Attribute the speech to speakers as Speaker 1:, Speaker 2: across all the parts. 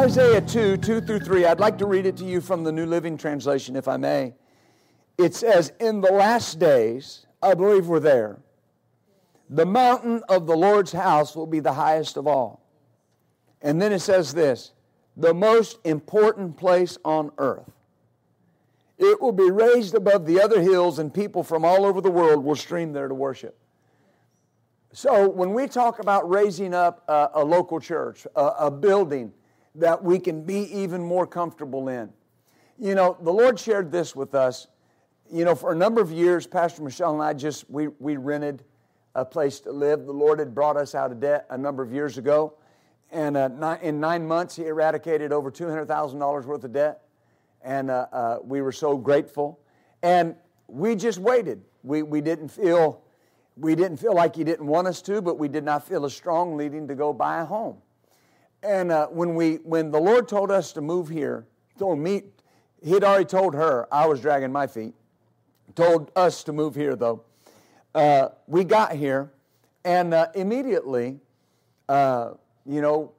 Speaker 1: Isaiah 2, 2 through 3. I'd like to read it to you from the New Living Translation, if I may. It says, In the last days, I believe we're there, the mountain of the Lord's house will be the highest of all. And then it says this the most important place on earth. It will be raised above the other hills, and people from all over the world will stream there to worship. So, when we talk about raising up a, a local church, a, a building, that we can be even more comfortable in. You know, the Lord shared this with us. You know, for a number of years, Pastor Michelle and I just, we, we rented a place to live. The Lord had brought us out of debt a number of years ago. And uh, in nine months, He eradicated over $200,000 worth of debt. And uh, uh, we were so grateful. And we just waited. We, we didn't feel we didn't feel like he didn't want us to, but we did not feel as strong leading to go buy a home. And uh, when we when the Lord told us to move here, told me he had already told her I was dragging my feet. Told us to move here though. Uh, we got here, and uh, immediately, uh, you know,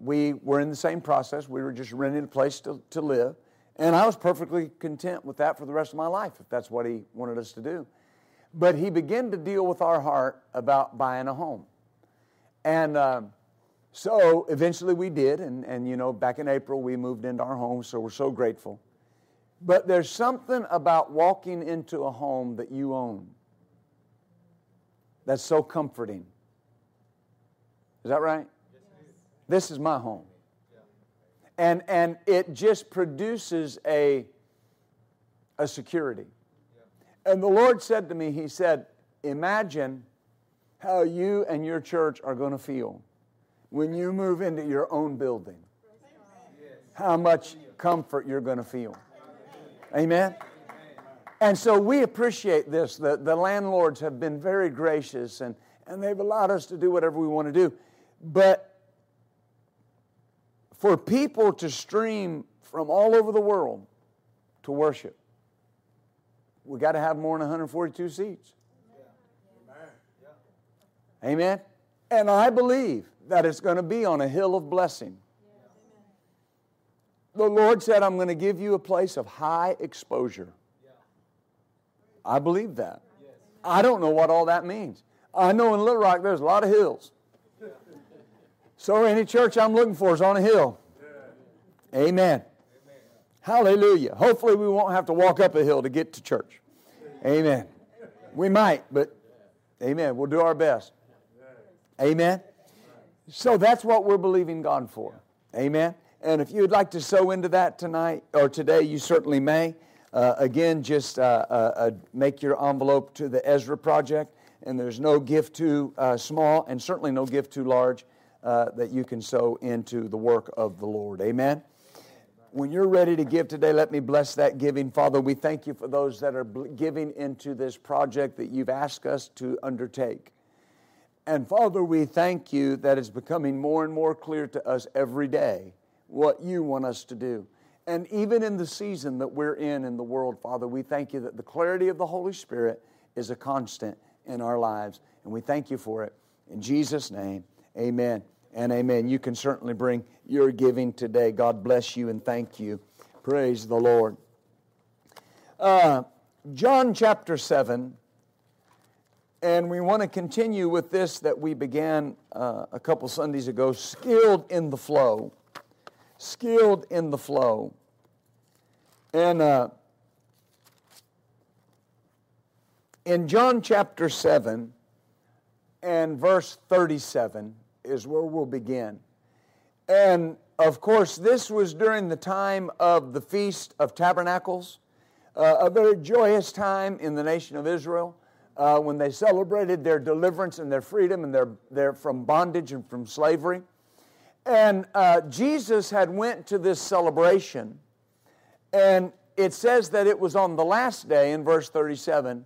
Speaker 1: we were in the same process. We were just renting a place to, to live, and I was perfectly content with that for the rest of my life, if that's what He wanted us to do. But He began to deal with our heart about buying a home, and. So eventually we did, and, and you know, back in April we moved into our home, so we're so grateful. But there's something about walking into a home that you own that's so comforting. Is that right? This is my home. And, and it just produces a, a security. And the Lord said to me, He said, Imagine how you and your church are going to feel when you move into your own building. How much comfort you're going to feel. Amen? And so we appreciate this. The, the landlords have been very gracious and, and they've allowed us to do whatever we want to do. But for people to stream from all over the world to worship, we got to have more than 142 seats. Amen? And I believe that it's going to be on a hill of blessing. The Lord said, I'm going to give you a place of high exposure. I believe that. I don't know what all that means. I know in Little Rock there's a lot of hills. So any church I'm looking for is on a hill. Amen. Hallelujah. Hopefully we won't have to walk up a hill to get to church. Amen. We might, but amen. We'll do our best. Amen. So that's what we're believing God for. Amen. And if you'd like to sow into that tonight or today, you certainly may. Uh, again, just uh, uh, uh make your envelope to the Ezra Project, and there's no gift too uh, small and certainly no gift too large uh, that you can sow into the work of the Lord. Amen. When you're ready to give today, let me bless that giving. Father, we thank you for those that are giving into this project that you've asked us to undertake. And Father, we thank you that it's becoming more and more clear to us every day what you want us to do. And even in the season that we're in in the world, Father, we thank you that the clarity of the Holy Spirit is a constant in our lives. And we thank you for it. In Jesus' name, amen and amen. You can certainly bring your giving today. God bless you and thank you. Praise the Lord. Uh, John chapter 7 and we want to continue with this that we began uh, a couple Sundays ago skilled in the flow. Skilled in the flow. And uh, in John chapter 7 and verse 37 is where we'll begin. And of course, this was during the time of the Feast of Tabernacles, uh, a very joyous time in the nation of Israel uh, when they celebrated their deliverance and their freedom and their, their from bondage and from slavery. And uh, Jesus had went to this celebration, and it says that it was on the last day in verse 37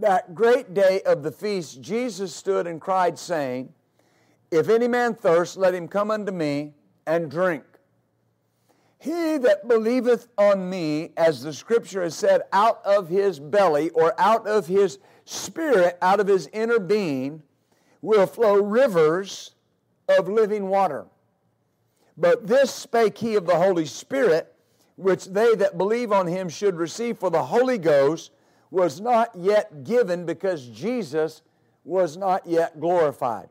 Speaker 1: that great day of the feast, Jesus stood and cried, saying, If any man thirst, let him come unto me and drink. He that believeth on me, as the scripture has said, out of his belly or out of his spirit, out of his inner being, will flow rivers of living water. But this spake he of the Holy Spirit, which they that believe on him should receive, for the Holy Ghost was not yet given because Jesus was not yet glorified.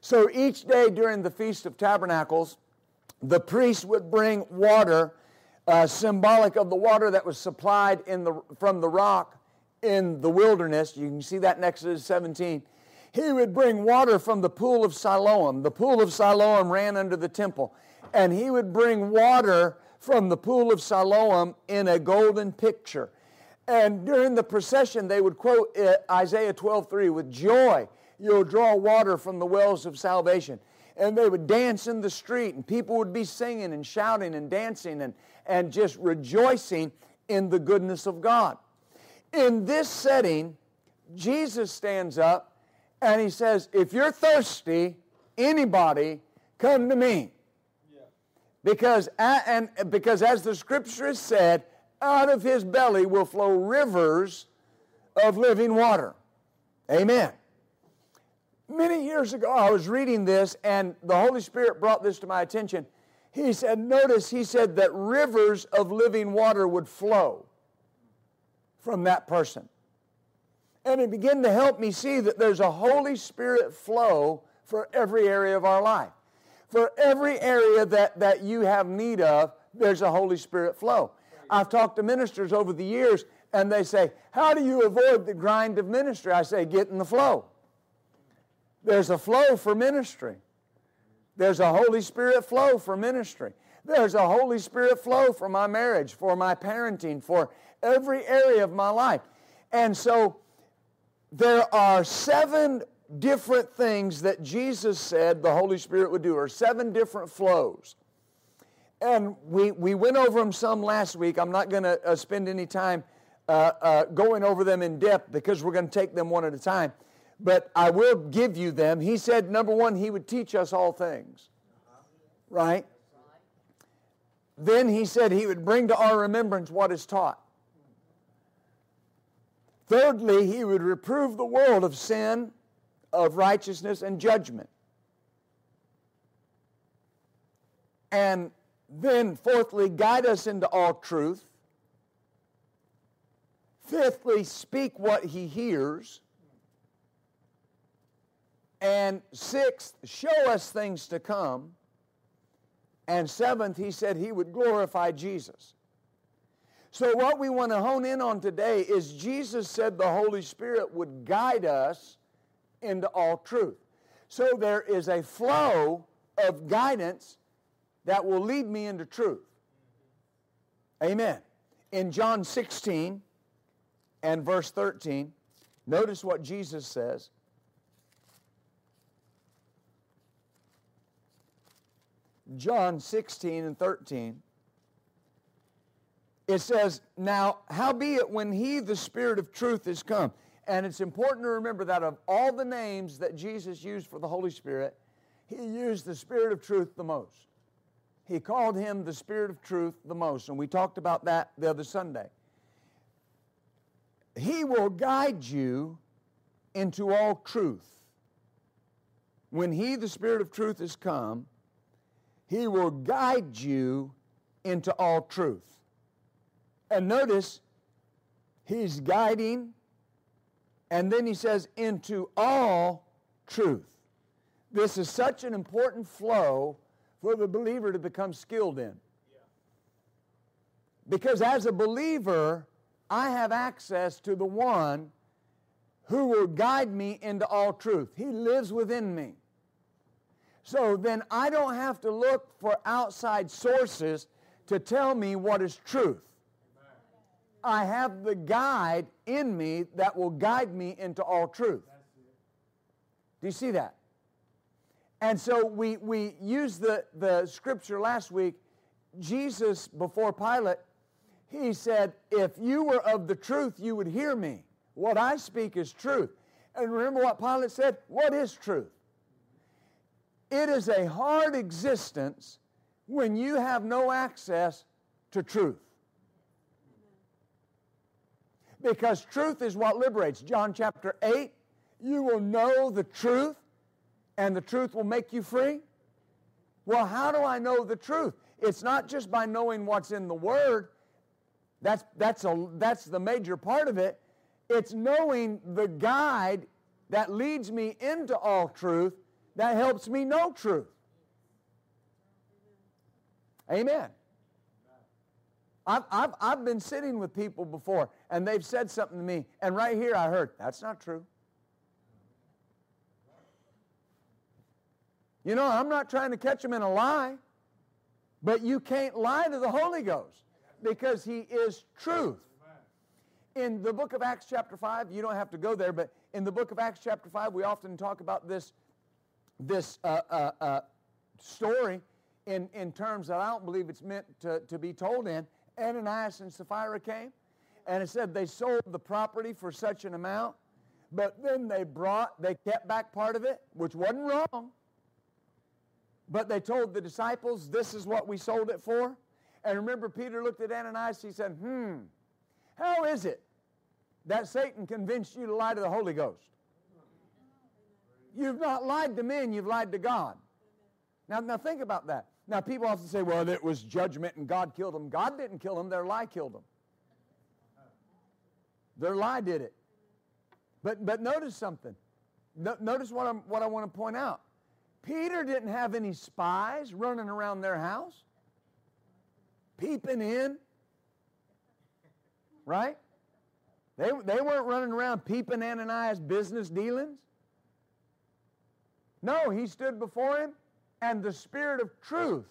Speaker 1: So each day during the Feast of Tabernacles, the priest would bring water, uh, symbolic of the water that was supplied in the, from the rock in the wilderness. You can see that in Exodus 17. He would bring water from the pool of Siloam. The pool of Siloam ran under the temple. And he would bring water from the pool of Siloam in a golden pitcher. And during the procession, they would quote uh, Isaiah 12 3 with joy, you'll draw water from the wells of salvation. And they would dance in the street, and people would be singing and shouting and dancing and, and just rejoicing in the goodness of God. In this setting, Jesus stands up and he says, If you're thirsty, anybody, come to me. Because, and, because as the scripture has said, out of his belly will flow rivers of living water. Amen. Many years ago, I was reading this, and the Holy Spirit brought this to my attention. He said, Notice, he said that rivers of living water would flow from that person. And it began to help me see that there's a Holy Spirit flow for every area of our life. For every area that, that you have need of, there's a Holy Spirit flow. I've talked to ministers over the years, and they say, How do you avoid the grind of ministry? I say, Get in the flow. There's a flow for ministry. There's a Holy Spirit flow for ministry. There's a Holy Spirit flow for my marriage, for my parenting, for every area of my life. And so there are seven different things that Jesus said the Holy Spirit would do, or seven different flows. And we, we went over them some last week. I'm not going to uh, spend any time uh, uh, going over them in depth because we're going to take them one at a time. But I will give you them. He said, number one, He would teach us all things. Right? Then He said He would bring to our remembrance what is taught. Thirdly, He would reprove the world of sin of righteousness and judgment. And then, fourthly, guide us into all truth. Fifthly, speak what he hears. And sixth, show us things to come. And seventh, he said he would glorify Jesus. So, what we want to hone in on today is Jesus said the Holy Spirit would guide us into all truth. So there is a flow of guidance that will lead me into truth. Amen. In John 16 and verse 13, notice what Jesus says. John 16 and 13. It says, Now, howbeit when he, the Spirit of truth, is come, and it's important to remember that of all the names that Jesus used for the Holy Spirit, he used the Spirit of truth the most. He called him the Spirit of truth the most, and we talked about that the other Sunday. He will guide you into all truth. When He, the Spirit of truth, is come, He will guide you into all truth. And notice, He's guiding and then he says, into all truth. This is such an important flow for the believer to become skilled in. Because as a believer, I have access to the one who will guide me into all truth. He lives within me. So then I don't have to look for outside sources to tell me what is truth. I have the guide in me that will guide me into all truth. Do you see that? And so we, we used the, the scripture last week. Jesus, before Pilate, he said, If you were of the truth, you would hear me. What I speak is truth. And remember what Pilate said? What is truth? It is a hard existence when you have no access to truth. Because truth is what liberates. John chapter 8, you will know the truth, and the truth will make you free. Well, how do I know the truth? It's not just by knowing what's in the Word. That's, that's, a, that's the major part of it. It's knowing the guide that leads me into all truth that helps me know truth. Amen. I've, I've, I've been sitting with people before and they've said something to me, and right here I heard, that's not true. You know, I'm not trying to catch them in a lie, but you can't lie to the Holy Ghost because He is truth. In the book of Acts, chapter 5, you don't have to go there, but in the book of Acts, chapter 5, we often talk about this, this uh, uh, uh, story in, in terms that I don't believe it's meant to, to be told in. Ananias and Sapphira came, and it said they sold the property for such an amount, but then they brought, they kept back part of it, which wasn't wrong. But they told the disciples, this is what we sold it for. And remember, Peter looked at Ananias, he said, hmm, how is it that Satan convinced you to lie to the Holy Ghost? You've not lied to men, you've lied to God. Now, now think about that. Now, people often say, well, it was judgment and God killed them. God didn't kill them, their lie killed them. Their lie did it. But, but notice something. No, notice what, I'm, what I want to point out. Peter didn't have any spies running around their house, peeping in. Right? They, they weren't running around peeping Ananias' business dealings. No, he stood before him and the Spirit of truth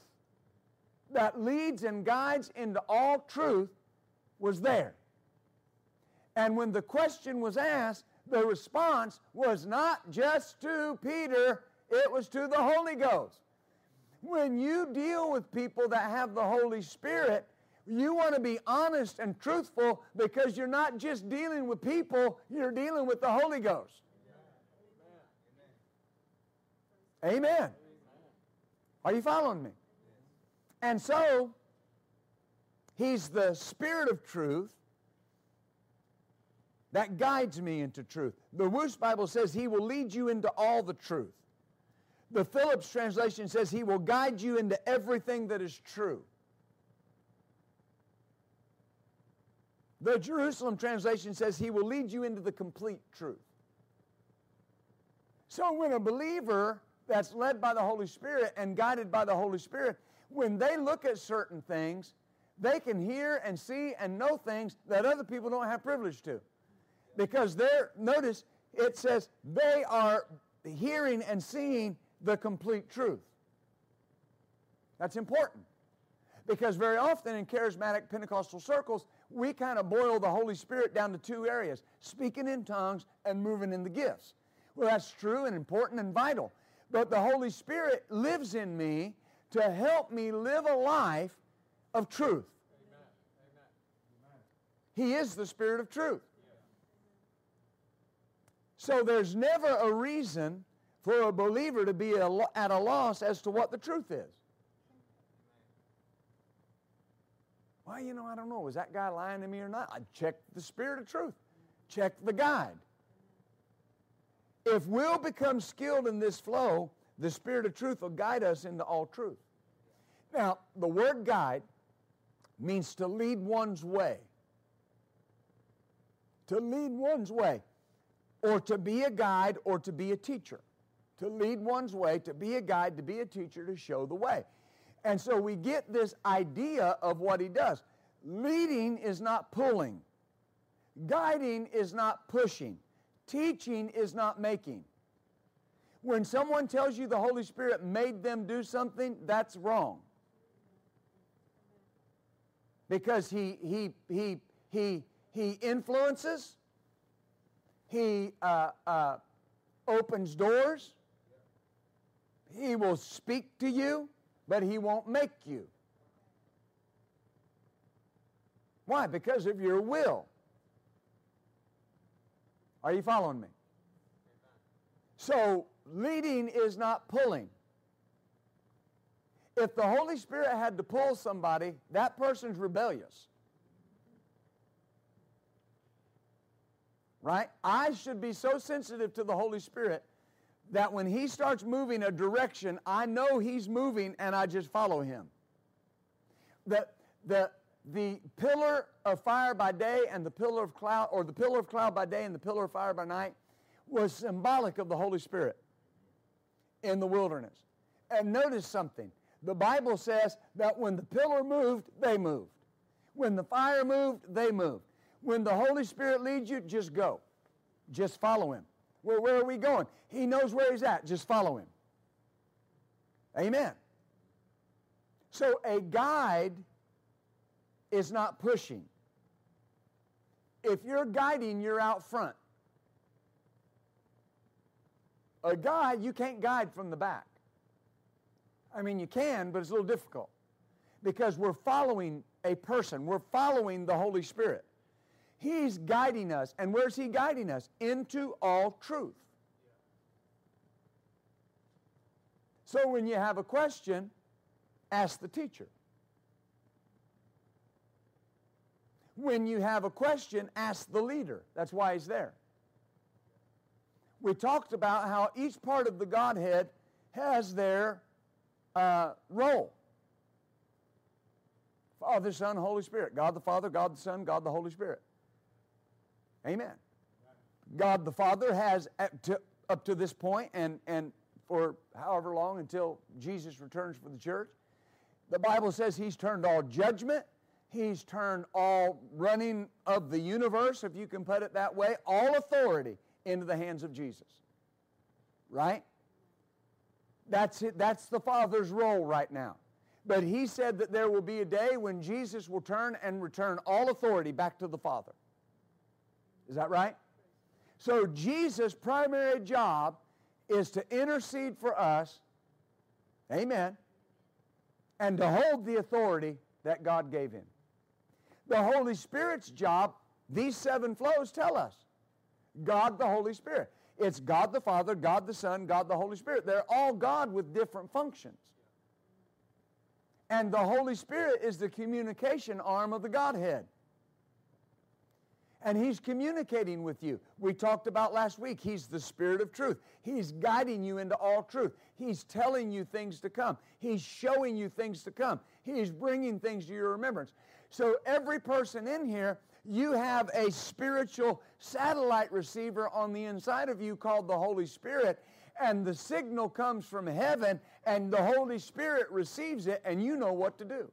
Speaker 1: that leads and guides into all truth was there. And when the question was asked, the response was not just to Peter, it was to the Holy Ghost. When you deal with people that have the Holy Spirit, you want to be honest and truthful because you're not just dealing with people, you're dealing with the Holy Ghost. Amen. Are you following me? And so, He's the Spirit of truth that guides me into truth. The Wuest Bible says He will lead you into all the truth. The Phillips translation says He will guide you into everything that is true. The Jerusalem translation says He will lead you into the complete truth. So when a believer that's led by the Holy Spirit and guided by the Holy Spirit, when they look at certain things, they can hear and see and know things that other people don't have privilege to. Because they're, notice, it says they are hearing and seeing the complete truth. That's important. Because very often in charismatic Pentecostal circles, we kind of boil the Holy Spirit down to two areas speaking in tongues and moving in the gifts. Well, that's true and important and vital. But the Holy Spirit lives in me to help me live a life of truth. He is the Spirit of truth. So there's never a reason for a believer to be at a loss as to what the truth is. Well, you know, I don't know. Was that guy lying to me or not? I check the Spirit of truth. Check the guide. If we'll become skilled in this flow, the Spirit of truth will guide us into all truth. Now, the word guide means to lead one's way. To lead one's way. Or to be a guide or to be a teacher. To lead one's way, to be a guide, to be a teacher, to show the way. And so we get this idea of what he does. Leading is not pulling. Guiding is not pushing. Teaching is not making. When someone tells you the Holy Spirit made them do something, that's wrong. Because he, he, he, he, he influences, he uh, uh, opens doors, He will speak to you, but He won't make you. Why? Because of your will. Are you following me? So, leading is not pulling. If the Holy Spirit had to pull somebody, that person's rebellious. Right? I should be so sensitive to the Holy Spirit that when He starts moving a direction, I know He's moving and I just follow Him. The, the, the pillar of fire by day and the pillar of cloud, or the pillar of cloud by day and the pillar of fire by night, was symbolic of the Holy Spirit in the wilderness. And notice something. The Bible says that when the pillar moved, they moved. When the fire moved, they moved. When the Holy Spirit leads you, just go. Just follow Him. Well, where are we going? He knows where He's at. Just follow Him. Amen. So a guide is not pushing. If you're guiding, you're out front. A guide, you can't guide from the back. I mean, you can, but it's a little difficult because we're following a person, we're following the Holy Spirit. He's guiding us. And where's He guiding us? Into all truth. So when you have a question, ask the teacher. When you have a question, ask the leader. That's why he's there. We talked about how each part of the Godhead has their uh, role. Father, Son, Holy Spirit. God the Father, God the Son, God the Holy Spirit. Amen. God the Father has, to, up to this point and, and for however long until Jesus returns for the church, the Bible says He's turned all judgment He's turned all running of the universe, if you can put it that way, all authority into the hands of Jesus. Right? That's it. That's the Father's role right now. But he said that there will be a day when Jesus will turn and return all authority back to the Father. Is that right? So Jesus' primary job is to intercede for us, amen, and to hold the authority that God gave him. The Holy Spirit's job, these seven flows tell us God the Holy Spirit. It's God the Father, God the Son, God the Holy Spirit. They're all God with different functions. And the Holy Spirit is the communication arm of the Godhead and He's communicating with you. We talked about last week, He's the Spirit of truth. He's guiding you into all truth. He's telling you things to come, He's showing you things to come, He's bringing things to your remembrance. So, every person in here, you have a spiritual satellite receiver on the inside of you called the Holy Spirit, and the signal comes from heaven, and the Holy Spirit receives it, and you know what to do.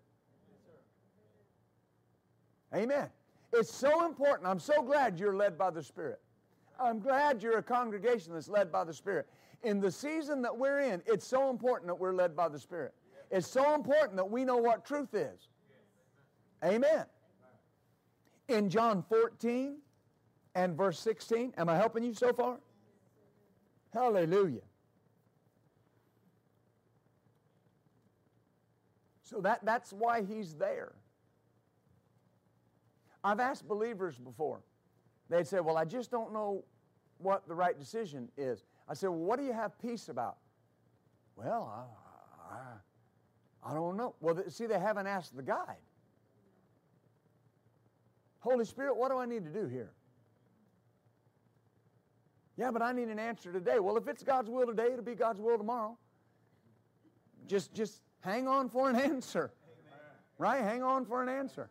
Speaker 1: Amen. It's so important. I'm so glad you're led by the Spirit. I'm glad you're a congregation that's led by the Spirit. In the season that we're in, it's so important that we're led by the Spirit. It's so important that we know what truth is. Amen. In John 14 and verse 16, am I helping you so far? Hallelujah. So that, that's why he's there. I've asked believers before. They'd say, Well, I just don't know what the right decision is. I said, Well, what do you have peace about? Well, I, I, I don't know. Well, see, they haven't asked the guide. Holy Spirit, what do I need to do here? Yeah, but I need an answer today. Well, if it's God's will today, it'll be God's will tomorrow. Just, just hang on for an answer. Amen. Right? Hang on for an answer.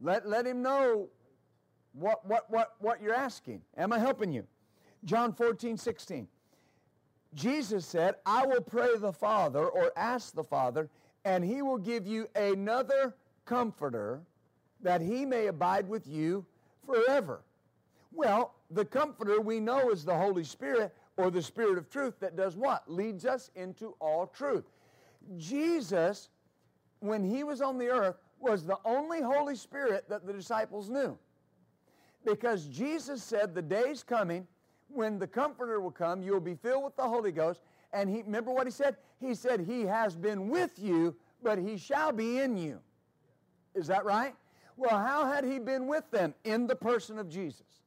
Speaker 1: Let, let him know what, what, what, what you're asking. Am I helping you? John 14, 16. Jesus said, I will pray the Father or ask the Father, and he will give you another comforter that he may abide with you forever. Well, the comforter we know is the Holy Spirit or the Spirit of truth that does what? Leads us into all truth. Jesus, when he was on the earth, was the only Holy Spirit that the disciples knew. Because Jesus said, The day's coming when the Comforter will come, you'll be filled with the Holy Ghost, And he remember what he said? He said, He has been with you, but he shall be in you. Is that right? Well, how had he been with them? In the person of Jesus.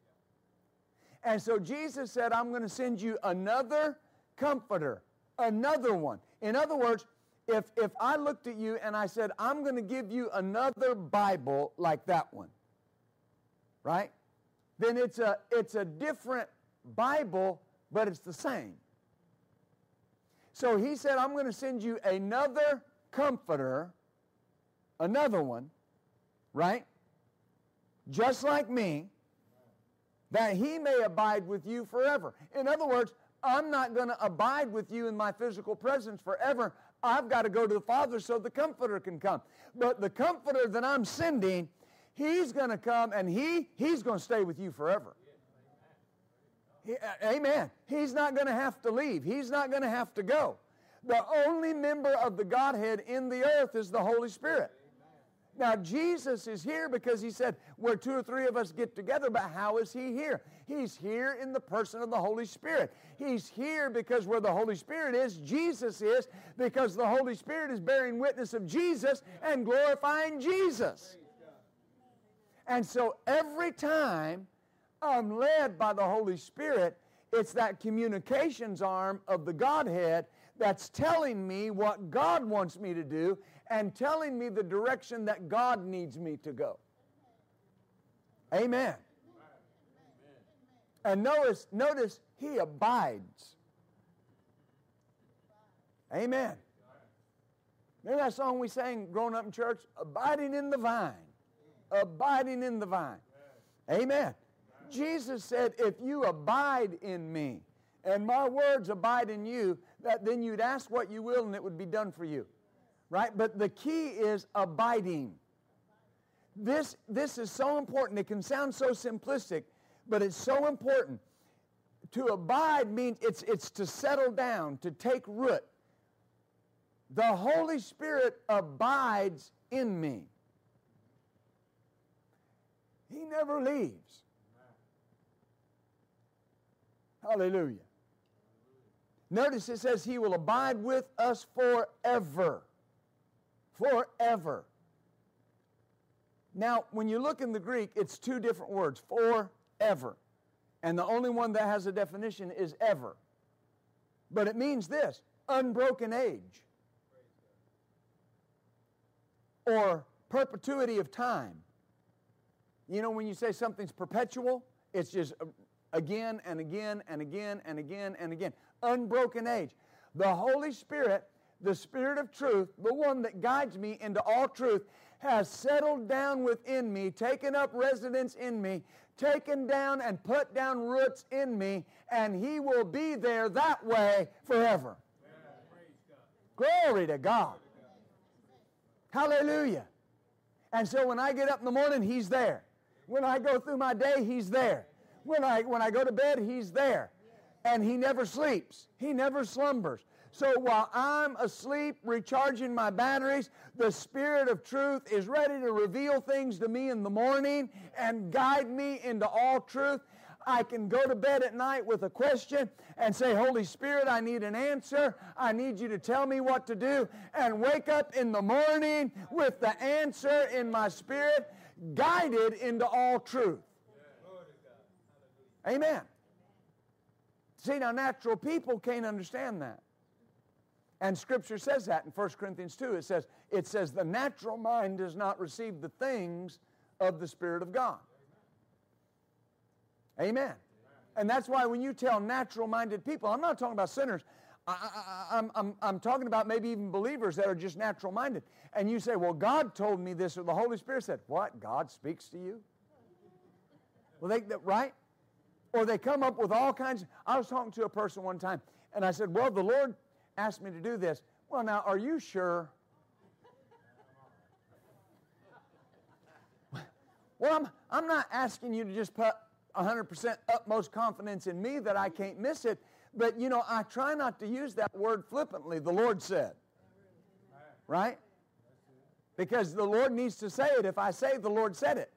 Speaker 1: And so Jesus said, I'm going to send you another comforter, another one. In other words, if, if I looked at you and I said, I'm going to give you another Bible like that one, right? Then it's a, it's a different Bible, but it's the same. So he said, I'm going to send you another comforter, another one, right? Just like me, that he may abide with you forever. In other words, I'm not going to abide with you in my physical presence forever. I've got to go to the Father so the Comforter can come. But the Comforter that I'm sending, He's going to come and He He's going to stay with you forever. He, amen. He's not going to have to leave. He's not going to have to go. The only member of the Godhead in the earth is the Holy Spirit. Now, Jesus is here because he said, where two or three of us get together, but how is he here? He's here in the person of the Holy Spirit. He's here because where the Holy Spirit is, Jesus is, because the Holy Spirit is bearing witness of Jesus and glorifying Jesus. And so every time I'm led by the Holy Spirit, it's that communications arm of the Godhead that's telling me what God wants me to do and telling me the direction that God needs me to go. Amen. And notice, notice he abides. Amen. Remember that song we sang growing up in church? Abiding in the vine. Abiding in the vine. Amen. Jesus said, if you abide in me, and my words abide in you, that then you'd ask what you will and it would be done for you. Right? But the key is abiding. This, this is so important. It can sound so simplistic, but it's so important. To abide means it's, it's to settle down, to take root. The Holy Spirit abides in me. He never leaves. Hallelujah. Notice it says he will abide with us forever. Forever. Now, when you look in the Greek, it's two different words forever. And the only one that has a definition is ever. But it means this unbroken age or perpetuity of time. You know, when you say something's perpetual, it's just uh, again and again and again and again and again. Unbroken age. The Holy Spirit, the Spirit of truth, the one that guides me into all truth, has settled down within me, taken up residence in me, taken down and put down roots in me, and He will be there that way forever. Glory to God. Hallelujah. And so when I get up in the morning, He's there. When I go through my day, He's there. When I, when I go to bed, He's there. And He never sleeps, He never slumbers. So while I'm asleep, recharging my batteries, the Spirit of truth is ready to reveal things to me in the morning and guide me into all truth. I can go to bed at night with a question and say, Holy Spirit, I need an answer. I need you to tell me what to do. And wake up in the morning with the answer in my spirit, guided into all truth. Amen. See, now natural people can't understand that. And Scripture says that in 1 Corinthians 2. It says, it says, the natural mind does not receive the things of the Spirit of God. Amen. And that's why when you tell natural minded people, I'm not talking about sinners, I, am talking about maybe even believers that are just natural minded. And you say, well, God told me this, or the Holy Spirit said, what? God speaks to you? Well, they, right? Or they come up with all kinds. I was talking to a person one time, and I said, Well, the Lord asked me to do this. Well, now, are you sure? well, I'm, I'm not asking you to just put 100% utmost confidence in me that I can't miss it, but you know, I try not to use that word flippantly, the Lord said. Right? Because the Lord needs to say it. If I say the Lord said it.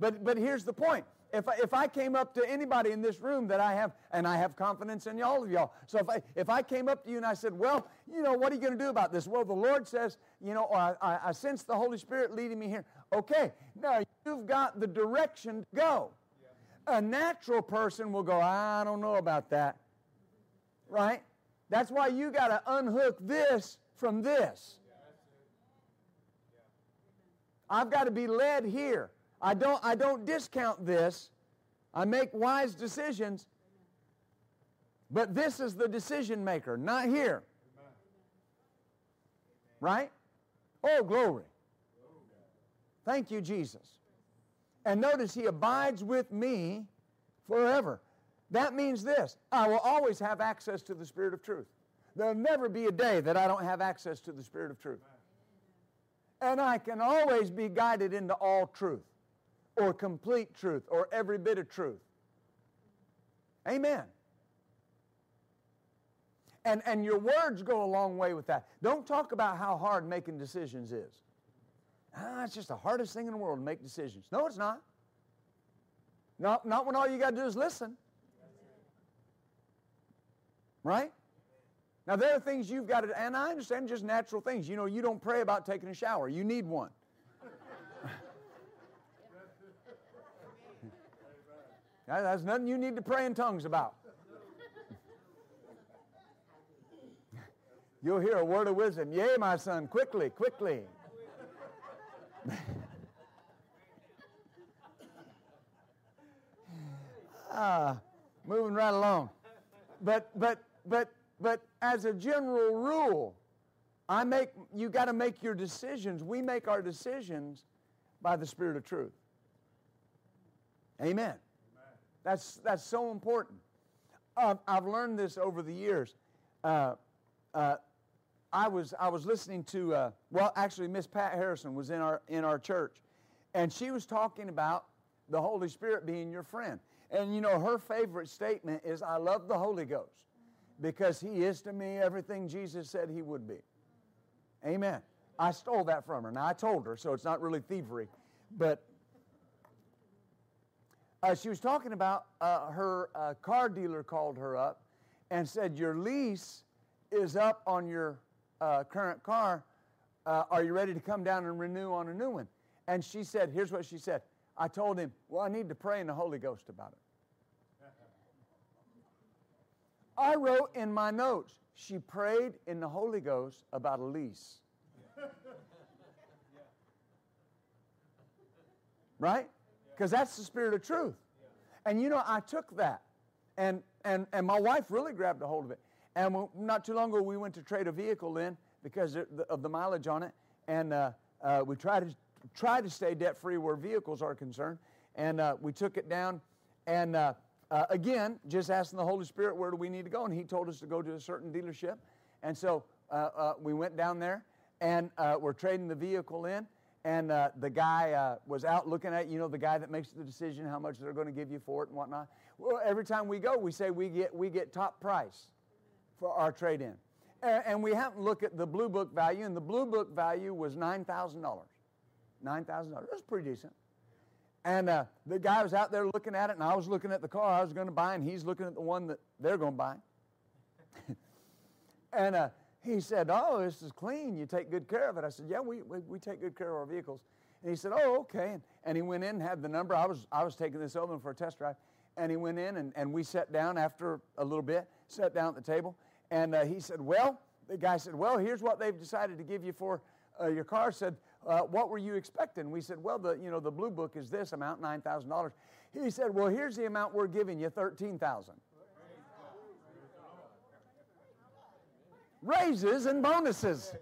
Speaker 1: But, but here's the point If I, if I came up to anybody in this room that I have, and I have confidence in all of y'all. So if I, if I came up to you and I said, well, you know, what are you going to do about this? Well, the Lord says, you know, or I, I, I sense the Holy Spirit leading me here. Okay, now you've got the direction to go. A natural person will go, I don't know about that. Right? That's why you got to unhook this from this. I've got to be led here. I don't, I don't discount this. I make wise decisions. But this is the decision maker, not here. Right? Oh, glory. Thank you, Jesus. And notice, He abides with me forever. That means this I will always have access to the Spirit of truth. There'll never be a day that I don't have access to the Spirit of truth. And I can always be guided into all truth, or complete truth, or every bit of truth. Amen. And, and your words go a long way with that. Don't talk about how hard making decisions is. Ah, it's just the hardest thing in the world to make decisions. No, it's not. Not, not when all you got to do is listen. Right? Now, there are things you've got to, and I understand just natural things. You know, you don't pray about taking a shower, you need one. That's nothing you need to pray in tongues about. You'll hear a word of wisdom. Yea, my son, quickly, quickly. ah, moving right along. But, but, but but as a general rule, I make you got to make your decisions. We make our decisions by the Spirit of truth. Amen. That's that's so important. Uh, I've learned this over the years. Uh, uh, I was I was listening to uh, well, actually, Miss Pat Harrison was in our in our church, and she was talking about the Holy Spirit being your friend. And you know, her favorite statement is, "I love the Holy Ghost." because he is to me everything Jesus said he would be. Amen. I stole that from her. Now, I told her, so it's not really thievery. But uh, she was talking about uh, her uh, car dealer called her up and said, Your lease is up on your uh, current car. Uh, are you ready to come down and renew on a new one? And she said, Here's what she said. I told him, Well, I need to pray in the Holy Ghost about it. I wrote in my notes, she prayed in the Holy Ghost about a lease. Right? Because that's the spirit of truth. And you know, I took that. And, and, and my wife really grabbed a hold of it. And not too long ago, we went to trade a vehicle in because of the mileage on it. And uh, uh, we tried to, try to stay debt free where vehicles are concerned. And uh, we took it down. And uh, uh, again, just asking the Holy Spirit, where do we need to go? And He told us to go to a certain dealership. And so uh, we went down there and we're trading the vehicle in. And uh, the guy uh, was out looking at, you know, the guy that makes the decision how much they're going to give you for it and whatnot. Well, every time we go, we say we get, we get top price for our trade in. And, and we happen to look at the Blue Book value, and the Blue Book value was $9,000. $9,000. That's pretty decent. And uh, the guy was out there looking at it, and I was looking at the car I was going to buy, and he's looking at the one that they're going to buy. and uh, he said, Oh, this is clean. You take good care of it. I said, Yeah, we, we, we take good care of our vehicles. And he said, Oh, okay. And, and he went in and had the number. I was, I was taking this over for a test drive. And he went in, and, and we sat down after a little bit, sat down at the table. And uh, he said, Well, the guy said, Well, here's what they've decided to give you for uh, your car said, uh, what were you expecting? We said, well, the, you know, the blue book is this amount, $9,000. He said, well, here's the amount we're giving you, 13000 Raises and bonuses.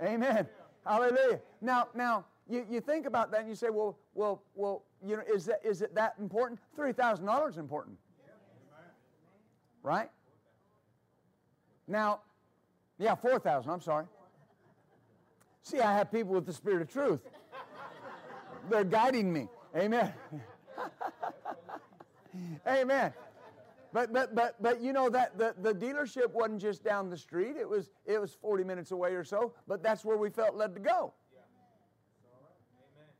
Speaker 1: Amen. Hallelujah. Now, now you, you think about that and you say, well, well, well, you know, is, that, is it that important? $3,000 important. Right? Now, yeah, 4000 I'm sorry. See, I have people with the Spirit of truth. They're guiding me. Amen. Amen. But but but but you know that the, the dealership wasn't just down the street. It was it was 40 minutes away or so, but that's where we felt led to go.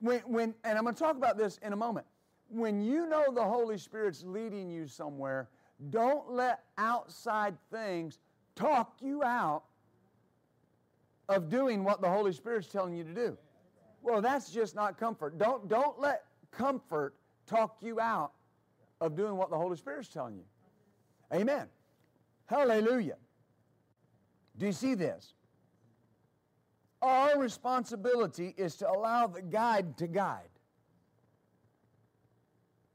Speaker 1: When when and I'm going to talk about this in a moment. when you know the Holy Spirit's leading you somewhere, don't let outside things talk you out of doing what the Holy Spirit's telling you to do. Well, that's just not comfort. Don't, don't let comfort talk you out of doing what the Holy Spirit's telling you. Amen. Hallelujah. Do you see this? Our responsibility is to allow the guide to guide,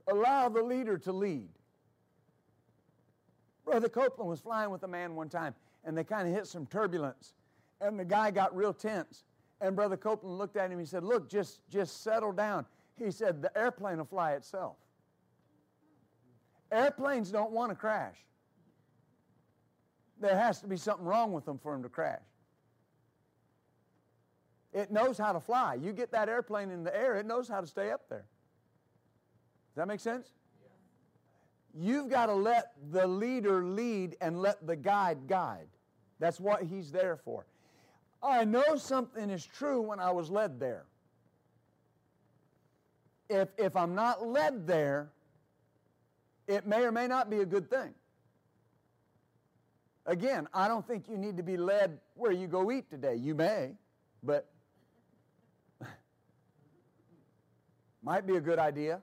Speaker 1: allow the leader to lead. Brother Copeland was flying with a man one time, and they kind of hit some turbulence, and the guy got real tense. And Brother Copeland looked at him. He said, "Look, just just settle down." He said, "The airplane will fly itself." Airplanes don't want to crash. There has to be something wrong with them for them to crash. It knows how to fly. You get that airplane in the air, it knows how to stay up there. Does that make sense? You've got to let the leader lead and let the guide guide. That's what he's there for. I know something is true when I was led there. If, if I'm not led there, it may or may not be a good thing. Again, I don't think you need to be led where you go eat today. You may, but might be a good idea.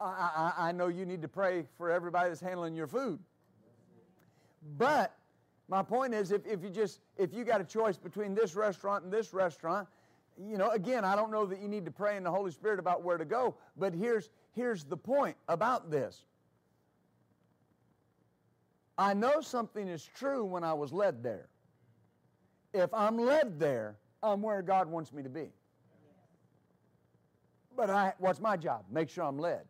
Speaker 1: I, I, I know you need to pray for everybody that's handling your food. But my point is if, if you just if you got a choice between this restaurant and this restaurant, you know, again, I don't know that you need to pray in the Holy Spirit about where to go, but here's here's the point about this. I know something is true when I was led there. If I'm led there, I'm where God wants me to be. But I, what's my job? Make sure I'm led.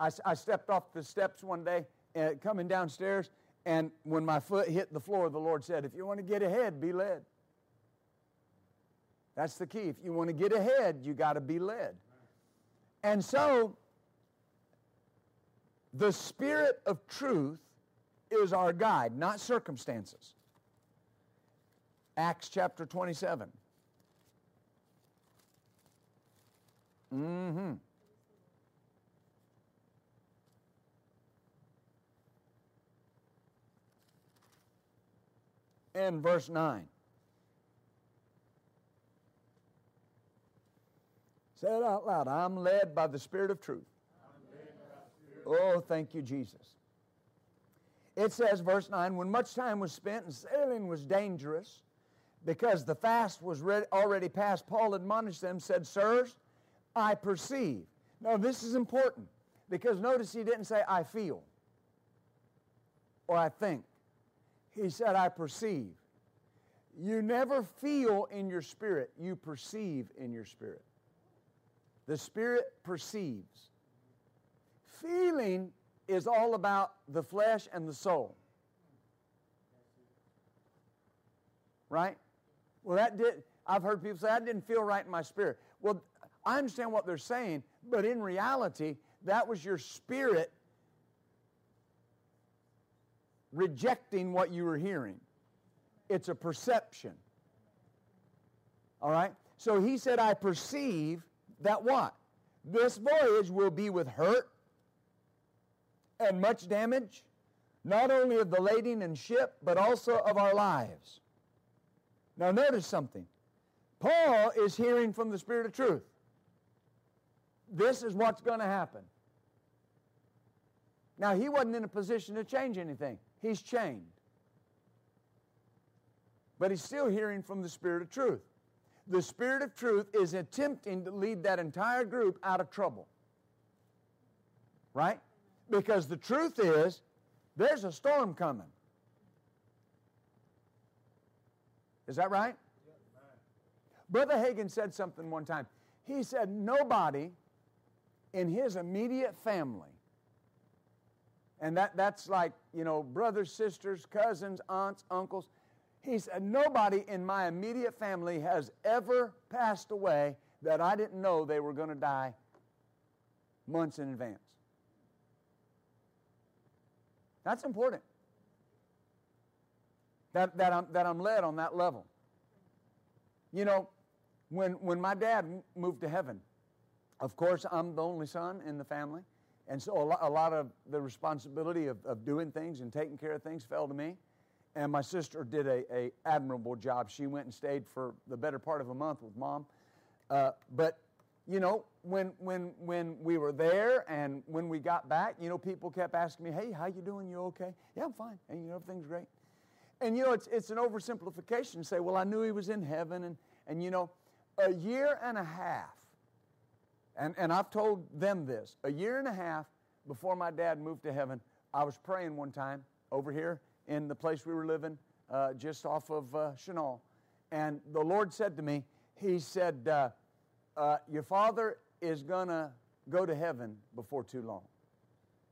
Speaker 1: I, I stepped off the steps one day uh, coming downstairs, and when my foot hit the floor, the Lord said, If you want to get ahead, be led. That's the key. If you want to get ahead, you got to be led. And so, the Spirit of truth is our guide, not circumstances. Acts chapter 27. Mm hmm. And verse 9. Say it out loud. I'm led by the Spirit of truth. Oh, thank you, Jesus. It says, verse 9, when much time was spent and sailing was dangerous, because the fast was already past, Paul admonished them, said, Sirs, I perceive. Now, this is important because notice he didn't say, I feel or I think. He said, I perceive. You never feel in your spirit, you perceive in your spirit. The spirit perceives. Feeling is all about the flesh and the soul. Right? Well, that did. I've heard people say, I didn't feel right in my spirit. Well, I understand what they're saying, but in reality, that was your spirit rejecting what you were hearing. It's a perception. All right? So he said, I perceive that what? This voyage will be with hurt and much damage, not only of the lading and ship, but also of our lives. Now, notice something. Paul is hearing from the Spirit of truth. This is what's going to happen. Now, he wasn't in a position to change anything, he's chained. But he's still hearing from the Spirit of truth. The Spirit of truth is attempting to lead that entire group out of trouble. Right? Because the truth is, there's a storm coming. Is that right? Brother Hagin said something one time. He said, Nobody in his immediate family, and that, that's like, you know, brothers, sisters, cousins, aunts, uncles. He said, Nobody in my immediate family has ever passed away that I didn't know they were going to die months in advance. That's important. That, that, I'm, that I'm led on that level. You know, when, when my dad moved to heaven, of course, I'm the only son in the family. And so a lot, a lot of the responsibility of, of doing things and taking care of things fell to me. And my sister did a, a admirable job. She went and stayed for the better part of a month with mom. Uh, but you know, when when when we were there and when we got back, you know, people kept asking me, "Hey, how you doing? You okay?" "Yeah, I'm fine." And you know, everything's great. And you know, it's it's an oversimplification to say, "Well, I knew he was in heaven," and and you know, a year and a half and, and I've told them this a year and a half before my dad moved to heaven, I was praying one time over here in the place we were living, uh, just off of uh. And the Lord said to me, He said, uh, uh Your father is going to go to heaven before too long.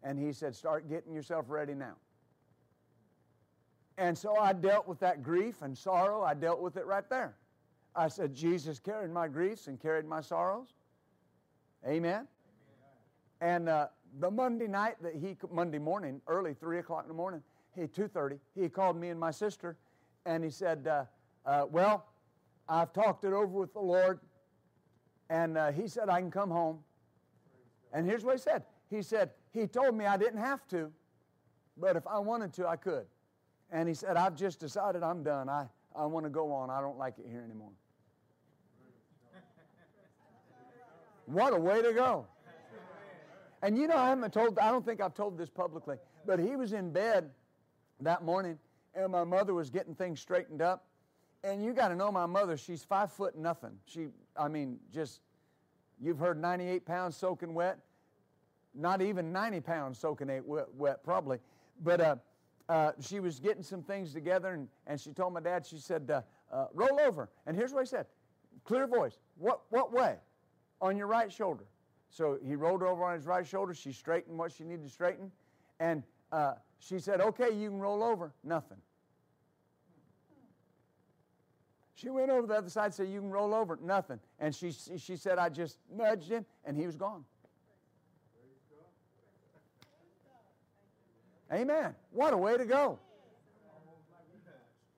Speaker 1: And He said, Start getting yourself ready now. And so I dealt with that grief and sorrow. I dealt with it right there. I said, Jesus carried my griefs and carried my sorrows. Amen. And uh, the Monday night that he Monday morning, early three o'clock in the morning, he two thirty, he called me and my sister, and he said, uh, uh, "Well, I've talked it over with the Lord, and uh, he said I can come home." And here's what he said. He said he told me I didn't have to, but if I wanted to, I could. And he said, "I've just decided I'm done. I I want to go on. I don't like it here anymore." What a way to go. And you know, I haven't told, I don't think I've told this publicly, but he was in bed that morning and my mother was getting things straightened up. And you got to know my mother, she's five foot nothing. She, I mean, just, you've heard 98 pounds soaking wet. Not even 90 pounds soaking wet, wet probably. But uh, uh, she was getting some things together and, and she told my dad, she said, uh, uh roll over. And here's what he said, clear voice. What, what way? on your right shoulder. So he rolled over on his right shoulder. She straightened what she needed to straighten. And uh, she said, Okay, you can roll over. Nothing. She went over the other side and said, You can roll over. Nothing. And she, she said, I just nudged him, and he was gone. Amen. What a way to go.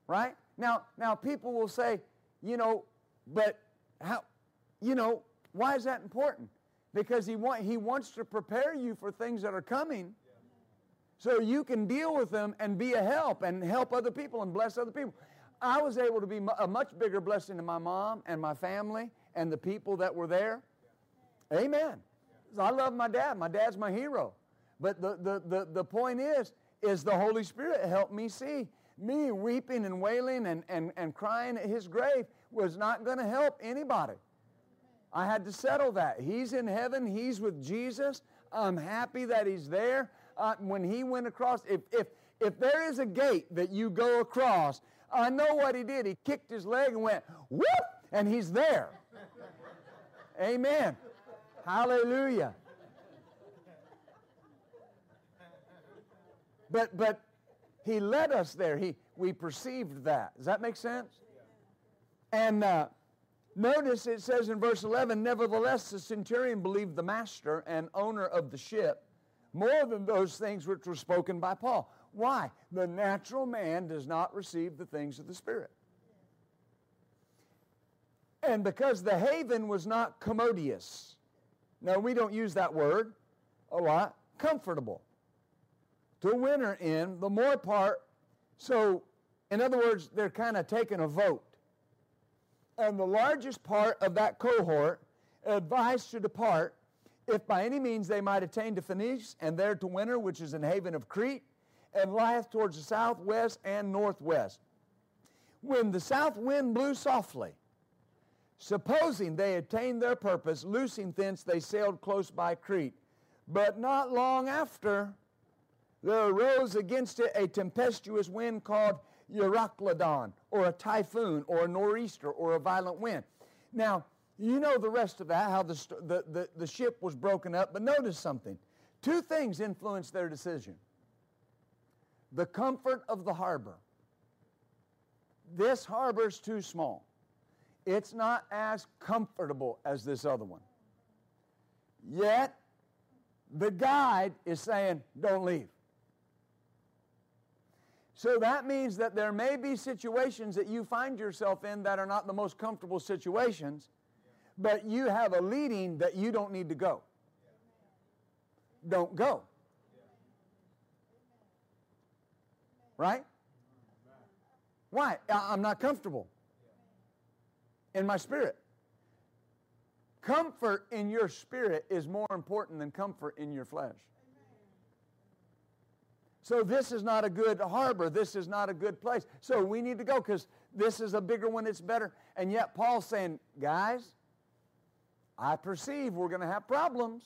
Speaker 1: Right? Now, now people will say, you know, but how, you know, why is that important? Because he, want, he wants to prepare you for things that are coming so you can deal with them and be a help and help other people and bless other people. I was able to be a much bigger blessing to my mom and my family and the people that were there. Amen. I love my dad. My dad's my hero. But the, the, the, the point is, is the Holy Spirit helped me see. Me weeping and wailing and, and, and crying at his grave was not going to help anybody. I had to settle that. He's in heaven. He's with Jesus. I'm happy that he's there. Uh, when he went across, if, if, if there is a gate that you go across, I know what he did. He kicked his leg and went, whoop, and he's there. Amen. Hallelujah. But, but he led us there. He, we perceived that. Does that make sense? And uh, Notice it says in verse 11, Nevertheless, the centurion believed the master and owner of the ship more than those things which were spoken by Paul. Why? The natural man does not receive the things of the Spirit. And because the haven was not commodious. Now, we don't use that word a lot. Comfortable. To winter in, the more part. So, in other words, they're kind of taking a vote and the largest part of that cohort advised to depart, if by any means they might attain to Phoenice, and there to winter, which is an haven of Crete, and lieth towards the southwest and northwest. When the south wind blew softly, supposing they attained their purpose, loosing thence they sailed close by Crete. But not long after, there arose against it a tempestuous wind called Euroclydon, or a typhoon, or a nor'easter, or a violent wind. Now, you know the rest of that, how the, the, the, the ship was broken up, but notice something. Two things influenced their decision the comfort of the harbor. This harbor's too small. It's not as comfortable as this other one. Yet, the guide is saying, don't leave. So that means that there may be situations that you find yourself in that are not the most comfortable situations, but you have a leading that you don't need to go. Don't go. Right? Why? I'm not comfortable in my spirit. Comfort in your spirit is more important than comfort in your flesh. So this is not a good harbor. This is not a good place. So we need to go because this is a bigger one. It's better. And yet Paul's saying, guys, I perceive we're going to have problems.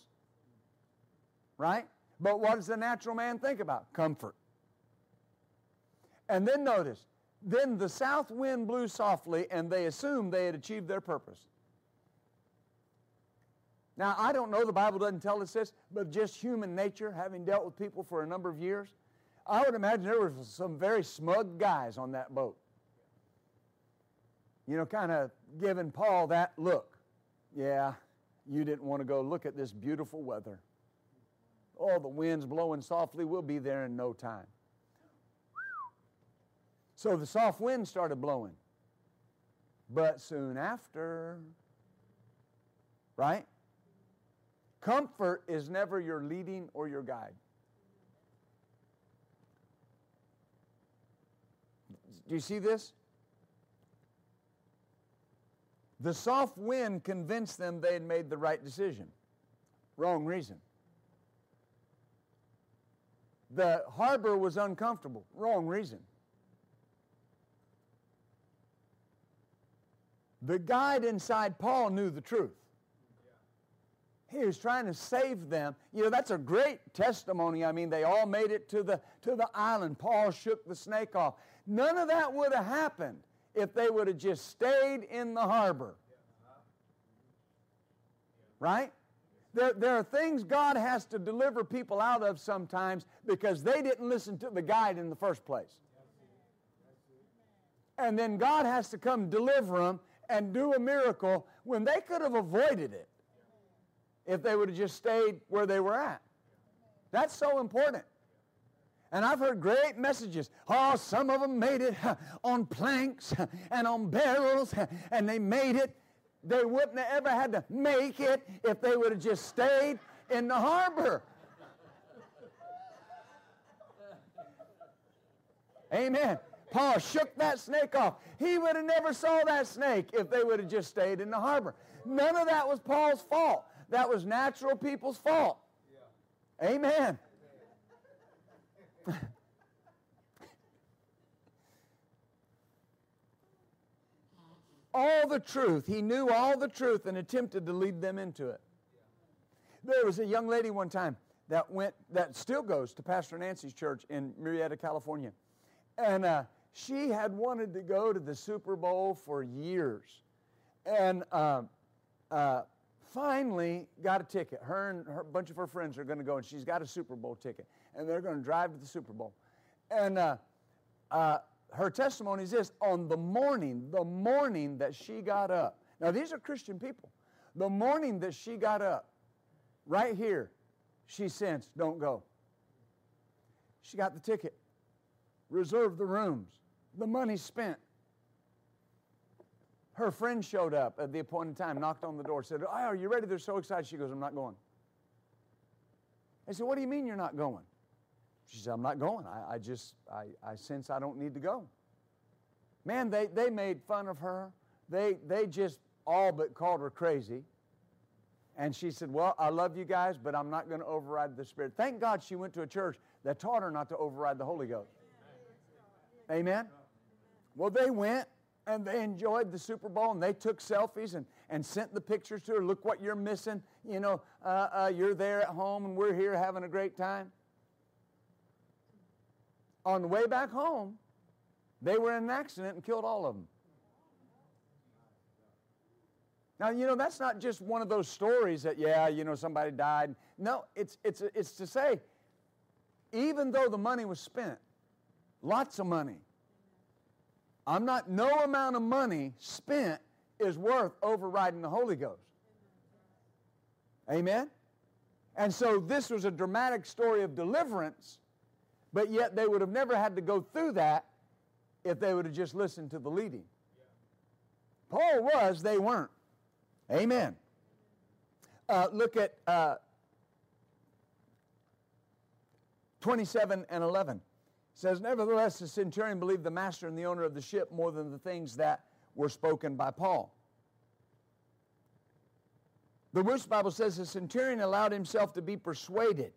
Speaker 1: Right? But what does the natural man think about? Comfort. And then notice, then the south wind blew softly, and they assumed they had achieved their purpose. Now, I don't know, the Bible doesn't tell us this, but just human nature, having dealt with people for a number of years, I would imagine there were some very smug guys on that boat. You know, kind of giving Paul that look. Yeah, you didn't want to go look at this beautiful weather. Oh, the wind's blowing softly. We'll be there in no time. So the soft wind started blowing. But soon after, right? Comfort is never your leading or your guide. Do you see this? The soft wind convinced them they had made the right decision. Wrong reason. The harbor was uncomfortable. Wrong reason. The guide inside Paul knew the truth. He was trying to save them. You know, that's a great testimony. I mean, they all made it to the, to the island. Paul shook the snake off. None of that would have happened if they would have just stayed in the harbor. Right? There, there are things God has to deliver people out of sometimes because they didn't listen to the guide in the first place. And then God has to come deliver them and do a miracle when they could have avoided it if they would have just stayed where they were at. That's so important. And I've heard great messages. Oh, some of them made it on planks and on barrels, and they made it. They wouldn't have ever had to make it if they would have just stayed in the harbor. Amen. Paul shook that snake off. He would have never saw that snake if they would have just stayed in the harbor. None of that was Paul's fault. That was natural people's fault. Amen. all the truth. He knew all the truth and attempted to lead them into it. There was a young lady one time that went, that still goes to Pastor Nancy's church in Murrieta, California. And uh, she had wanted to go to the Super Bowl for years. And uh, uh, finally got a ticket. Her and her, a bunch of her friends are going to go, and she's got a Super Bowl ticket. And they're going to drive to the Super Bowl. And uh, uh, her testimony is this on the morning, the morning that she got up. Now, these are Christian people. The morning that she got up, right here, she sensed, don't go. She got the ticket, reserved the rooms, the money spent. Her friend showed up at the appointed time, knocked on the door, said, oh, Are you ready? They're so excited. She goes, I'm not going. I said, What do you mean you're not going? She said, I'm not going. I, I just, I, I sense I don't need to go. Man, they, they made fun of her. They, they just all but called her crazy. And she said, Well, I love you guys, but I'm not going to override the Spirit. Thank God she went to a church that taught her not to override the Holy Ghost. Amen? Well, they went and they enjoyed the Super Bowl and they took selfies and, and sent the pictures to her. Look what you're missing. You know, uh, uh, you're there at home and we're here having a great time. On the way back home, they were in an accident and killed all of them. Now, you know, that's not just one of those stories that, yeah, you know, somebody died. No, it's, it's, it's to say, even though the money was spent, lots of money, I'm not, no amount of money spent is worth overriding the Holy Ghost. Amen? And so this was a dramatic story of deliverance, but yet they would have never had to go through that if they would have just listened to the leading. Paul was, they weren't. Amen. Uh, look at uh, 27 and 11. It says, Nevertheless, the centurion believed the master and the owner of the ship more than the things that were spoken by Paul. The Wuest Bible says the centurion allowed himself to be persuaded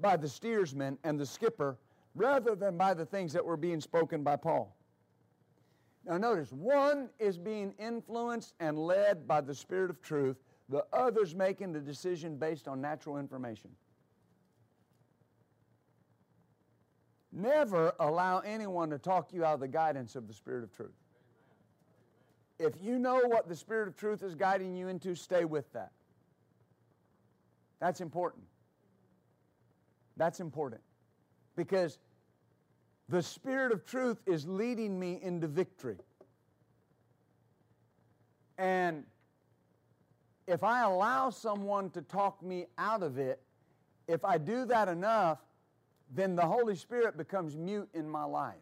Speaker 1: by the steersman and the skipper rather than by the things that were being spoken by Paul. Now, notice one is being influenced and led by the Spirit of truth, the other's making the decision based on natural information. Never allow anyone to talk you out of the guidance of the Spirit of truth. If you know what the Spirit of truth is guiding you into, stay with that. That's important. That's important. Because the Spirit of truth is leading me into victory. And if I allow someone to talk me out of it, if I do that enough, then the Holy Spirit becomes mute in my life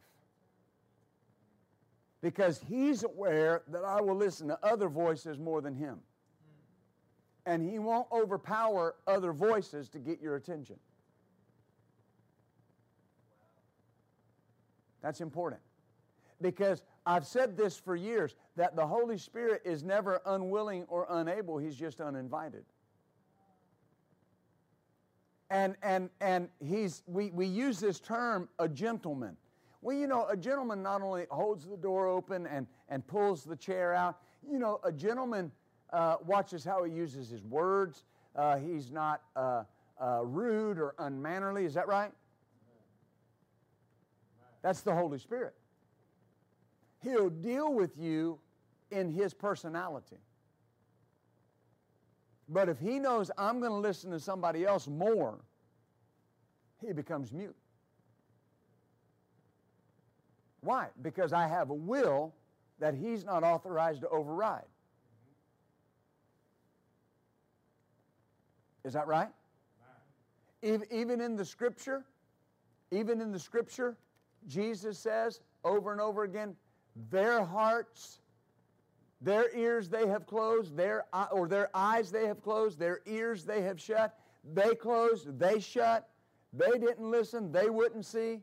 Speaker 1: because he's aware that I will listen to other voices more than him. And he won't overpower other voices to get your attention. That's important. Because I've said this for years that the Holy Spirit is never unwilling or unable, he's just uninvited. And, and, and he's, we, we use this term, a gentleman. Well, you know, a gentleman not only holds the door open and, and pulls the chair out, you know, a gentleman uh, watches how he uses his words. Uh, he's not uh, uh rude or unmannerly. Is that right? That's the Holy Spirit. He'll deal with you in his personality. But if he knows I'm going to listen to somebody else more, he becomes mute. Why? Because I have a will that he's not authorized to override. Is that right? Even in the scripture, even in the scripture, Jesus says over and over again, their hearts, their ears they have closed, their or their eyes they have closed, their ears they have shut. They closed, they shut. They didn't listen, they wouldn't see,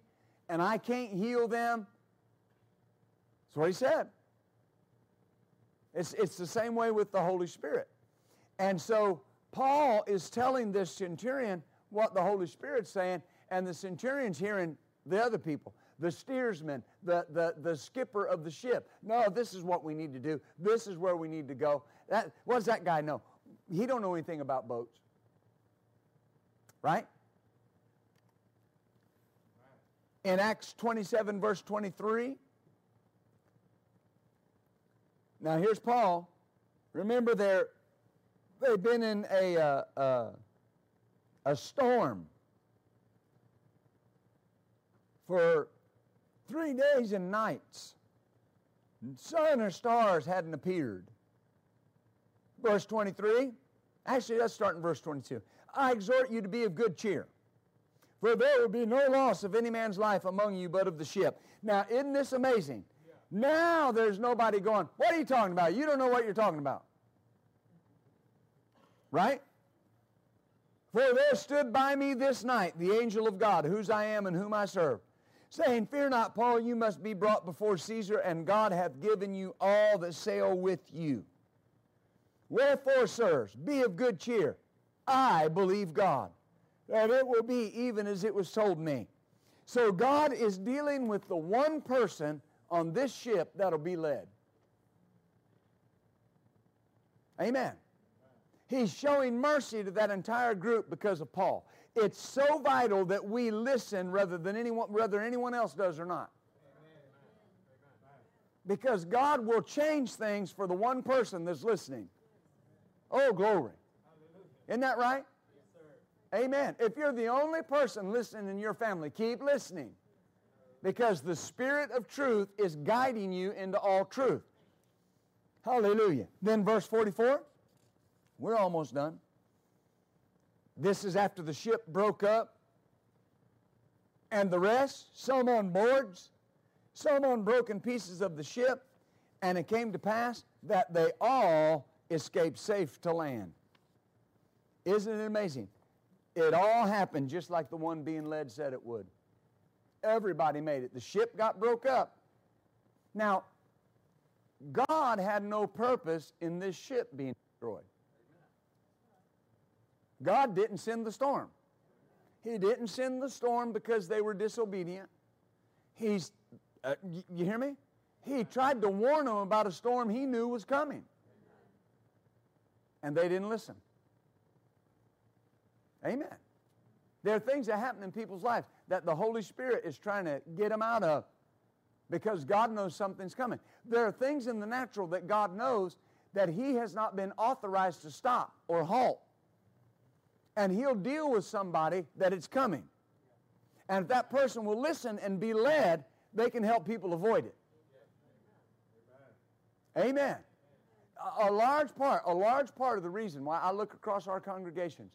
Speaker 1: and I can't heal them that's what he said. It's, it's the same way with the Holy Spirit. And so Paul is telling this centurion what the Holy Spirit's saying, and the centurion's hearing the other people, the steersman, the, the, the skipper of the ship. No, this is what we need to do. This is where we need to go. That, what does that guy know? He don't know anything about boats. Right? In Acts 27, verse 23, now here's Paul. Remember, they're, they've been in a, uh, uh, a storm for three days and nights. Sun or stars hadn't appeared. Verse 23. Actually, let's start in verse 22. I exhort you to be of good cheer, for there will be no loss of any man's life among you but of the ship. Now, isn't this amazing? Now there's nobody going, What are you talking about? You don't know what you're talking about. Right? For there stood by me this night the angel of God, whose I am and whom I serve, saying, Fear not, Paul, you must be brought before Caesar, and God hath given you all that sail with you. Wherefore, sirs, be of good cheer. I believe God, that it will be even as it was told me. So God is dealing with the one person on this ship that'll be led. Amen. He's showing mercy to that entire group because of Paul. It's so vital that we listen rather than anyone, whether anyone else does or not. Because God will change things for the one person that's listening. Oh, glory. Isn't that right? Amen. If you're the only person listening in your family, keep listening because the Spirit of truth is guiding you into all truth. Hallelujah. Then, verse 44, we're almost done. This is after the ship broke up, and the rest, some on boards, some on broken pieces of the ship, and it came to pass that they all escaped safe to land. Isn't it amazing? It all happened just like the one being led said it would. Everybody made it. The ship got broke up. Now, God had no purpose in this ship being destroyed. God didn't send the storm. He didn't send the storm because they were disobedient. He's, uh, you, you hear me? He tried to warn them about a storm he knew was coming. And they didn't listen. Amen. There are things that happen in people's lives that the Holy Spirit is trying to get them out of because God knows something's coming. There are things in the natural that God knows that He has not been authorized to stop or halt. And He'll deal with somebody that it's coming. And if that person will listen and be led, they can help people avoid it. Amen. A, large part, a large part of the reason why I look across our congregations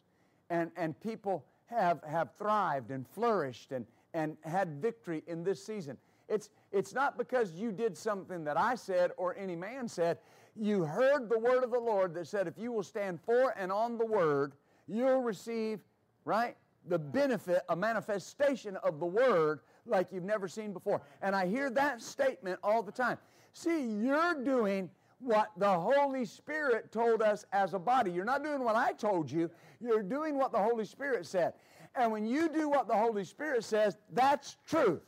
Speaker 1: and, and people have, have thrived and flourished and, and had victory in this season. It's, it's not because you did something that I said or any man said. You heard the word of the Lord that said, if you will stand for and on the word, you'll receive, right, the benefit, a manifestation of the word like you've never seen before. And I hear that statement all the time. See, you're doing what the Holy Spirit told us as a body. You're not doing what I told you, you're doing what the Holy Spirit said. And when you do what the Holy Spirit says, that's truth.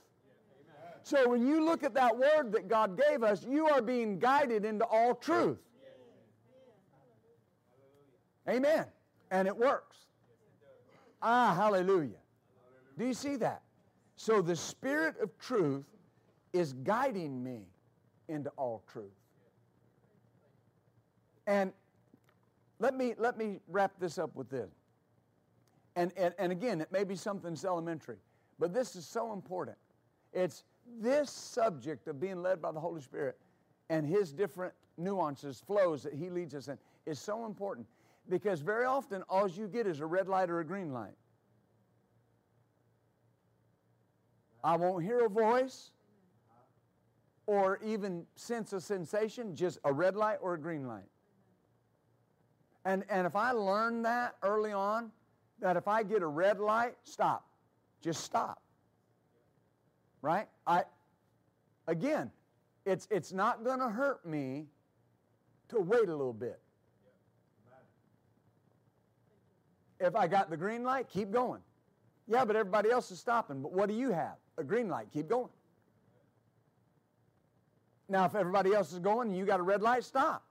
Speaker 1: So when you look at that word that God gave us, you are being guided into all truth. Amen. And it works. Ah, hallelujah. Do you see that? So the Spirit of truth is guiding me into all truth. And let me, let me wrap this up with this. And, and, and again, it may be something elementary, but this is so important. It's this subject of being led by the Holy Spirit and His different nuances, flows that He leads us in is so important because very often all you get is a red light or a green light. I won't hear a voice or even sense a sensation, just a red light or a green light. And, and if I learn that early on, that if I get a red light, stop. Just stop. Right? I, again, it's, it's not going to hurt me to wait a little bit. If I got the green light, keep going. Yeah, but everybody else is stopping. But what do you have? A green light. Keep going. Now, if everybody else is going and you got a red light, stop.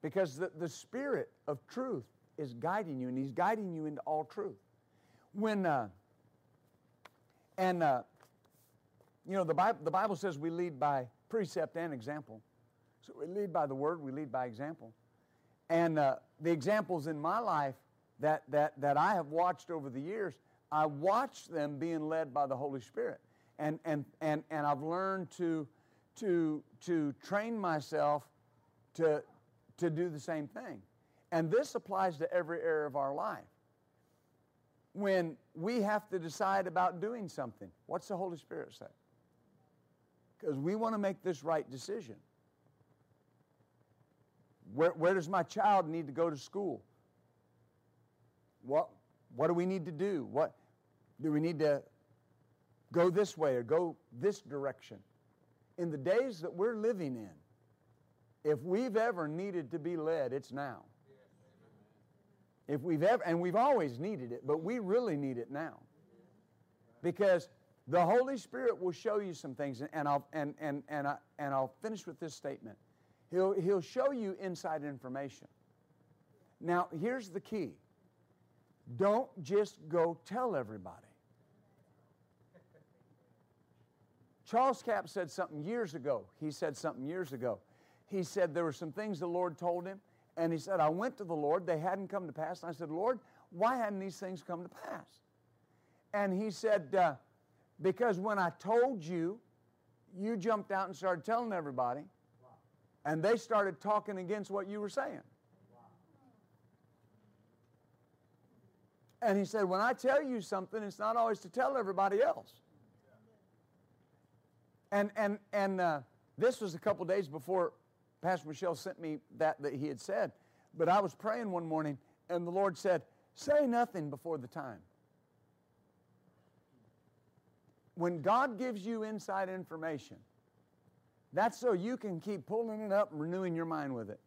Speaker 1: Because the, the Spirit of truth is guiding you, and He's guiding you into all truth. When, uh, and, uh, you know, the Bible, the Bible says we lead by precept and example. So we lead by the Word, we lead by example. And uh, the examples in my life that, that, that I have watched over the years, I watched them being led by the Holy Spirit. And, and, and, and I've learned to, to, to train myself to, to do the same thing. And this applies to every area of our life. When we have to decide about doing something, what's the Holy Spirit say? Because we want to make this right decision. Where, where does my child need to go to school? What, what do we need to do? What do we need to go this way or go this direction? In the days that we're living in, if we've ever needed to be led, it's now. If we've ever, and we've always needed it, but we really need it now. Because the Holy Spirit will show you some things, and I'll, and, and, and, I, and I'll finish with this statement. He'll, he'll show you inside information. Now, here's the key don't just go tell everybody. Charles Capps said something years ago. He said something years ago he said there were some things the Lord told him. And he said, I went to the Lord, they hadn't come to pass. And I said, Lord, why hadn't these things come to pass? And he said, uh, Because when I told you, you jumped out and started telling everybody. And they started talking against what you were saying. And he said, When I tell you something, it's not always to tell everybody else. And, and, and uh, this was a couple days before Pastor Michelle sent me that that he had said. But I was praying one morning, and the Lord said, Say nothing before the time. When God gives you inside information, that's so you can keep pulling it up and renewing your mind with it.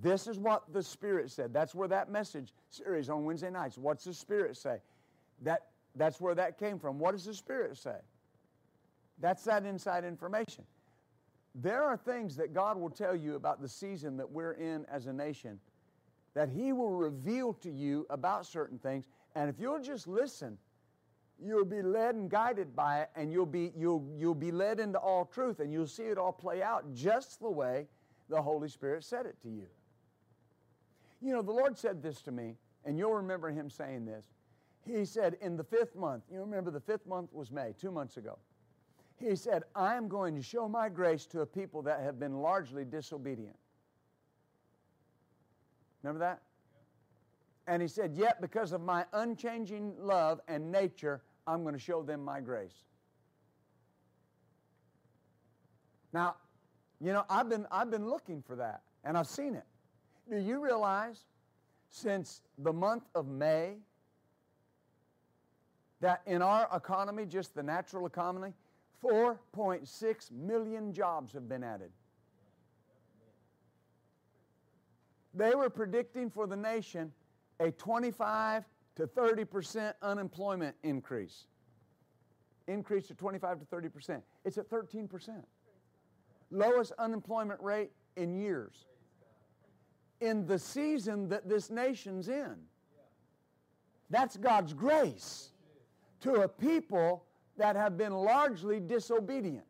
Speaker 1: This is what the Spirit said. That's where that message series on Wednesday nights. What's the Spirit say? That, that's where that came from. What does the Spirit say? That's that inside information. There are things that God will tell you about the season that we're in as a nation that He will reveal to you about certain things. And if you'll just listen, you'll be led and guided by it, and you'll be, you'll, you'll be led into all truth, and you'll see it all play out just the way the Holy Spirit said it to you. You know, the Lord said this to me, and you'll remember Him saying this. He said, in the fifth month, you remember the fifth month was May, two months ago. He said, I am going to show my grace to a people that have been largely disobedient. Remember that? And he said, Yet because of my unchanging love and nature, I'm going to show them my grace. Now, you know, I've been, I've been looking for that, and I've seen it. Do you realize since the month of May that in our economy, just the natural economy, 4.6 million jobs have been added? They were predicting for the nation a 25 to 30 percent unemployment increase. Increase to 25 to 30 percent. It's at 13 percent. Lowest unemployment rate in years. In the season that this nation's in. That's God's grace to a people that have been largely disobedient.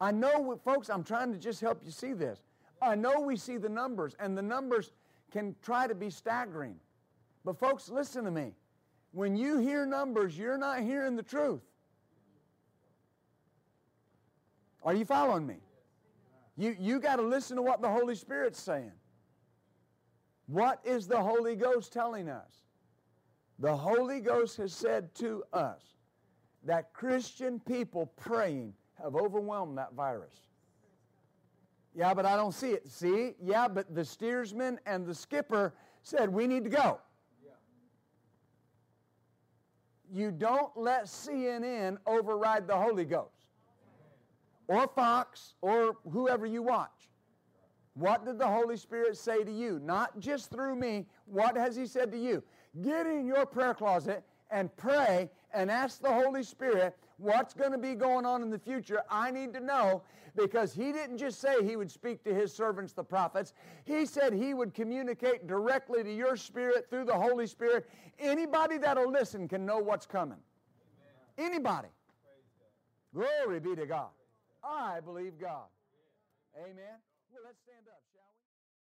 Speaker 1: I know, folks, I'm trying to just help you see this. I know we see the numbers, and the numbers can try to be staggering. But, folks, listen to me. When you hear numbers, you're not hearing the truth. Are you following me? You, you got to listen to what the Holy Spirit's saying. What is the Holy Ghost telling us? The Holy Ghost has said to us that Christian people praying have overwhelmed that virus. Yeah, but I don't see it. See? Yeah, but the steersman and the skipper said, we need to go. Yeah. You don't let CNN override the Holy Ghost or Fox or whoever you watch. What did the Holy Spirit say to you? Not just through me. What has He said to you? Get in your prayer closet and pray and ask the Holy Spirit what's going to be going on in the future. I need to know because He didn't just say He would speak to His servants, the prophets. He said He would communicate directly to your spirit through the Holy Spirit. Anybody that'll listen can know what's coming. Anybody. Glory be to God. I believe God. Amen.